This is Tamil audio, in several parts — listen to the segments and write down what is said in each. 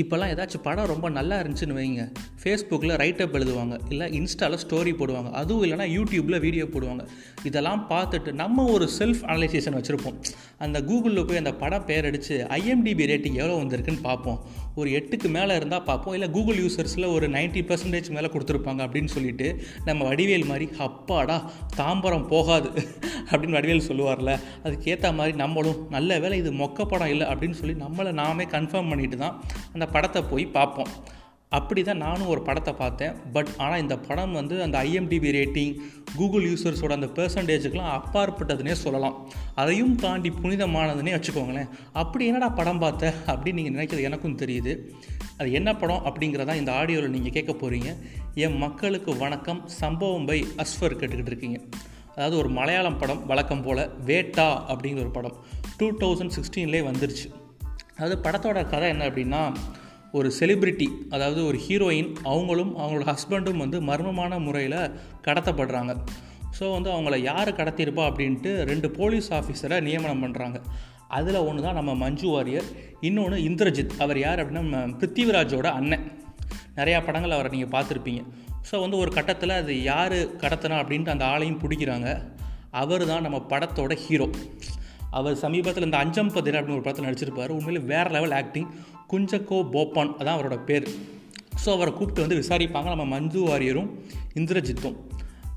இப்போல்லாம் ஏதாச்சும் படம் ரொம்ப நல்லா இருந்துச்சுன்னு வைங்க. ஃபேஸ்புக்கில் ரைட்டப் எழுதுவாங்க. இல்லை இன்ஸ்டாவில் ஸ்டோரி போடுவாங்க. அதுவும் இல்லைனா யூடியூப்பில் வீடியோ போடுவாங்க. இதெல்லாம் பார்த்துட்டு நம்ம ஒரு செல்ஃப் அனலைசேஷன் வச்சுருப்போம். அந்த கூகுளில் போய் அந்த படம் பேர் அடித்து ஐஎம்டிபி ரேட்டிங் எவ்வளோ வந்திருக்குன்னு பார்ப்போம். ஒரு எட்டுக்கு மேலே இருந்தால் பார்ப்போம். இல்லை கூகுள் யூசர்ஸில் ஒரு நைன்ட்டி பர்சன்டேஜ் மேலே கொடுத்துருப்பாங்க அப்படின்னு சொல்லிட்டு நம்ம வடிவேல் மாதிரி அப்பாடா தாம்பரம் போகாது. அப்படின்னு வடிவேல் சொல்லுவார்ல அதுக்கேற்ற மாதிரி நம்மளும் நல்ல வேலை இது மொக்க படம் இல்லை அப்படின்னு சொல்லி நம்மளை நாமே கன்ஃபார்ம் பண்ணிட்டு தான் அந்த படத்தை போய் பார்ப்போம். அப்படி தான் நானும் ஒரு படத்தை பார்த்தேன். பட் ஆனால் இந்த படம் வந்து அந்த ஐஎம்டிபி ரேட்டிங் கூகுள் யூசர்ஸோட அந்த பெர்சன்டேஜுக்கெலாம் அப்பாற்பட்டதுனே சொல்லலாம். அதையும் தாண்டி புனிதமானதுன்னே வச்சுக்கோங்களேன். அப்படி என்னடா படம் பார்த்த அப்படின்னு நீங்கள் நினைக்கிறது எனக்கும் தெரியுது. அது என்ன படம் அப்படிங்கிறதான் இந்த ஆடியோவில் நீங்கள் கேட்க போகிறீங்க என் மக்களுக்கு வணக்கம். சம்பவம் பை அஸ்வர் கேட்டுக்கிட்டு இருக்கீங்க. அதாவது ஒரு மலையாளம் படம் வழக்கம் போல் வேட்டா அப்படிங்கிற ஒரு படம் டூ தௌசண்ட் சிக்ஸ்டீன்லேயே வந்துருச்சு. அதாவது படத்தோட கதை என்ன அப்படின்னா ஒரு செலிப்ரிட்டி அதாவது ஒரு ஹீரோயின் அவங்களும் அவங்களோட ஹஸ்பண்டும் வந்து மர்மமான முறையில் கடத்தப்படுறாங்க. ஸோ வந்து அவங்கள யார் கடத்தியிருப்பா அப்படின்ட்டு ரெண்டு போலீஸ் ஆஃபீஸரை நியமனம் பண்ணுறாங்க அதில் ஒன்று தான் நம்ம மஞ்சு வாரியர் இன்னொன்று இந்திரஜித். அவர் யார் அப்படின்னா நம்ம பிருத்திவிராஜோட அண்ணன். நிறையா படங்கள் அவரை நீங்கள் பார்த்துருப்பீங்க. ஸோ வந்து ஒரு கட்டத்தில் அது யார் கடத்தினா அப்படின்ட்டு அந்த ஆளையும் பிடிக்கிறாங்க. அவர் தான் நம்ம படத்தோட ஹீரோ அவர் சமீபத்தில் இந்த அஞ்சம் பதில் அப்படின்னு ஒரு படத்தில் நடிச்சிருப்பார். உண்மையில் வேறு லெவல் ஆக்டிங் குஞ்சக்கோ போப்பான் அதான் அவரோட பேர். ஸோ அவரை கூப்பிட்டு வந்து விசாரிப்பாங்க. நம்ம மஞ்சு வாரியரும் இந்திரஜித்தும்.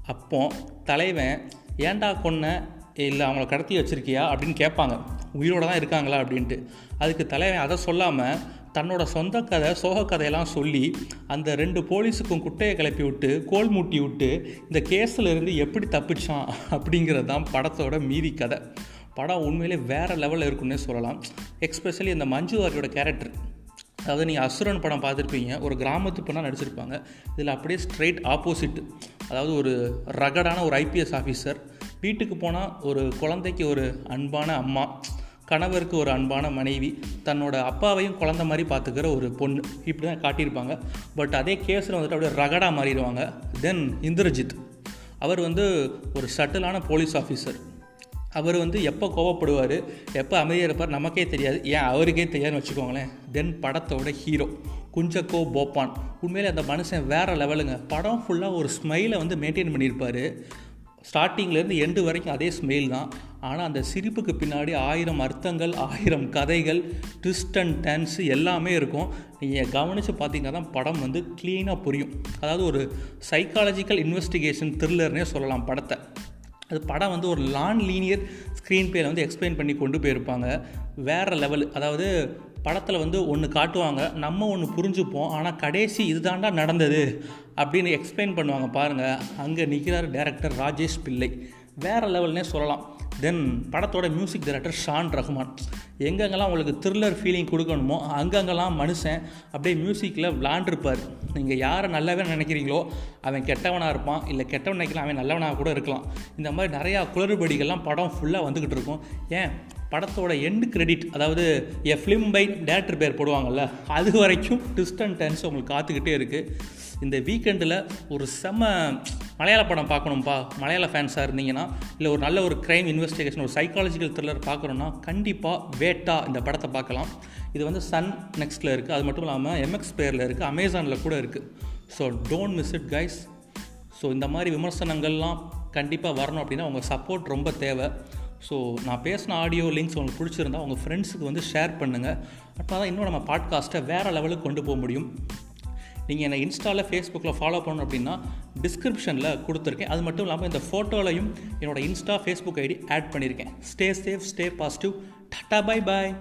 அப்போ தலைவன் ஏன்டா கொன்ன? இல்லை அவங்கள கடத்தி வச்சுருக்கியா? அப்படின்னு கேட்பாங்க. உயிரோடு தான் இருக்காங்களா அப்படின்ட்டு. அதுக்கு தலைவன் அதை சொல்லாமல் தன்னோட சொந்த கதை சோக கதையெல்லாம் சொல்லி அந்த ரெண்டு போலீஸுக்கும் குட்டையை கிளப்பி விட்டு கோல் மூட்டி விட்டு இந்த கேஸில் இருந்து எப்படி தப்பிச்சான் அப்படிங்கிறது தான் படத்தோட மீதி கதை. படம் உண்மையிலே வேறு லெவலில் இருக்குன்னே சொல்லலாம். எக்ஸ்பெஷலி இந்த மஞ்சு வாரியோட கேரக்டர் அதாவது நீங்கள் அசுரன் படம் பார்த்துருப்பீங்க. ஒரு கிராமத்து பொண்ணாக நடிச்சிருப்பாங்க. இதில் அப்படியே ஸ்ட்ரெயிட் ஆப்போசிட் அதாவது ஒரு ரகடான ஒரு ஐபிஎஸ் ஆஃபீஸர் வீட்டுக்கு போனால் ஒரு குழந்தைக்கு ஒரு அன்பான அம்மா. கணவருக்கு ஒரு அன்பான மனைவி தன்னோட அப்பாவையும் குழந்த மாதிரி பார்த்துக்கிற ஒரு பொண்ணு. இப்படி தான் காட்டியிருப்பாங்க. பட் அதே கேஸில் வந்துட்டு அப்படியே ரகடாக மாறிடுவாங்க. தென் இந்திரஜித். அவர் வந்து ஒரு சட்டிலான போலீஸ் ஆஃபீஸர் அவர் வந்து எப்போ கோவப்படுவார் எப்போ அமைதியாக இருப்பார் நமக்கே தெரியாது. ஏன் அவருக்கே தெரியாதுன்னு வச்சுக்கோங்களேன். தென் படத்தோட ஹீரோ குஞ்சக்கோ போப்பான். உண்மையிலே அந்த மனுஷன் வேறு லெவலுங்க படம் ஃபுல்லாக ஒரு ஸ்மைலை வந்து மெயின்டைன் பண்ணியிருப்பார். ஸ்டார்டிங்லேருந்து எண்டு வரைக்கும் அதே ஸ்மெயில் தான். ஆனால் அந்த சிரிப்புக்கு பின்னாடி ஆயிரம் அர்த்தங்கள் ஆயிரம் கதைகள் ட்விஸ்ட் அண்ட் டென்ஸ் எல்லாமே இருக்கும். நீங்கள் கவனித்து பார்த்தீங்கன்னா தான் படம் வந்து க்ளீனாக புரியும். அதாவது ஒரு சைக்காலஜிக்கல் இன்வெஸ்டிகேஷன் த்ரில்லர்னே சொல்லலாம் படத்தை. அது படம் வந்து ஒரு லான் லீனியர் ஸ்க்ரீன் பேல வந்து எக்ஸ்பிளைன் பண்ணி கொண்டு போயிருப்பாங்க. வேறு லெவல் அதாவது படத்தில் வந்து ஒன்று காட்டுவாங்க நம்ம ஒன்று புரிஞ்சுப்போம் ஆனால் கடைசி இதுதாண்டா நடந்தது அப்படின்னு எக்ஸ்பிளைன் பண்ணுவாங்க பாருங்கள் அங்கே நிற்கிறார் டேரக்டர் ராஜேஷ் பிள்ளை. வேறு லெவல்னே சொல்லலாம். தென் படத்தோட மியூசிக் டைரக்டர் ஷான் ரஹ்மான் எங்கெங்கெல்லாம் உங்களுக்கு த்ரில்லர் ஃபீலிங் கொடுக்கணுமோ அங்கங்கெல்லாம் மனுஷன் அப்படியே மியூசிக்கில் விளாண்டுருப்பார். நீங்கள் யாரை நல்லவே நினைக்கிறீங்களோ அவன் கெட்டவனாக இருப்பான். இல்லை கெட்டவன் நினைக்கலாம் அவன் நல்லவனாக கூட இருக்கலாம். இந்த மாதிரி நிறையா குளறுபடிகள்லாம் படம் ஃபுல்லாக வந்துக்கிட்டு இருக்கும். ஏன்? படத்தோட எண்டு கிரெடிட் அதாவது எ ஃபிலிம் பை டேரக்டர் பேர் போடுவாங்கள்ல அது வரைக்கும் ட்விஸ்ட் அண்ட் டென்ஸ் உங்களுக்கு காத்துக்கிட்டே இருக்குது இந்த வீக்கெண்டில் ஒரு செம்ம மலையாள படம் பார்க்கணும்ப்பா மலையாள ஃபேன்ஸாக இருந்தீங்கன்னா இல்லை ஒரு நல்ல ஒரு க்ரைம் இன்வெஸ்டிகேஷன் ஒரு சைக்காலஜிக்கல் த்ரில்லர் பார்க்குறோன்னா கண்டிப்பாக வேட்டா இந்த படத்தை பார்க்கலாம். இது வந்து சன் நெக்ஸ்ட்டில் இருக்குது அது மட்டும் இல்லாமல் எம்எக்ஸ் பேரில் இருக்குது அமேசானில் கூட இருக்குது so don't miss it guys so இந்த மாதிரி விமர்சனங்கள்லாம் கண்டிப்பாக வரணும் அப்படின்னா உங்கள் சப்போர்ட் ரொம்ப தேவை. ஸோ நான் பேசின ஆடியோ லிங்க்ஸ் உங்களுக்கு பிடிச்சிருந்தா உங்கள் ஃப்ரெண்ட்ஸுக்கு வந்து ஷேர் பண்ணுங்கள் அப்போ தான் இன்னும் நம்ம பாட்காஸ்ட்டை வேறு லெவலுக்கு கொண்டு போக முடியும். நீங்கள் என்னை இன்ஸ்டாவில் ஃபேஸ்புக்கில் ஃபாலோ பண்ணணும் அப்படின்னா டிஸ்கிரிப்ஷனில் கொடுத்துருக்கேன். அது மட்டும் இல்லாமல் இந்த ஃபோட்டோலையும் என்னோடய இன்ஸ்டா ஃபேஸ்புக் ஐடி ஆட் பண்ணியிருக்கேன் stay safe stay positive tata bye bye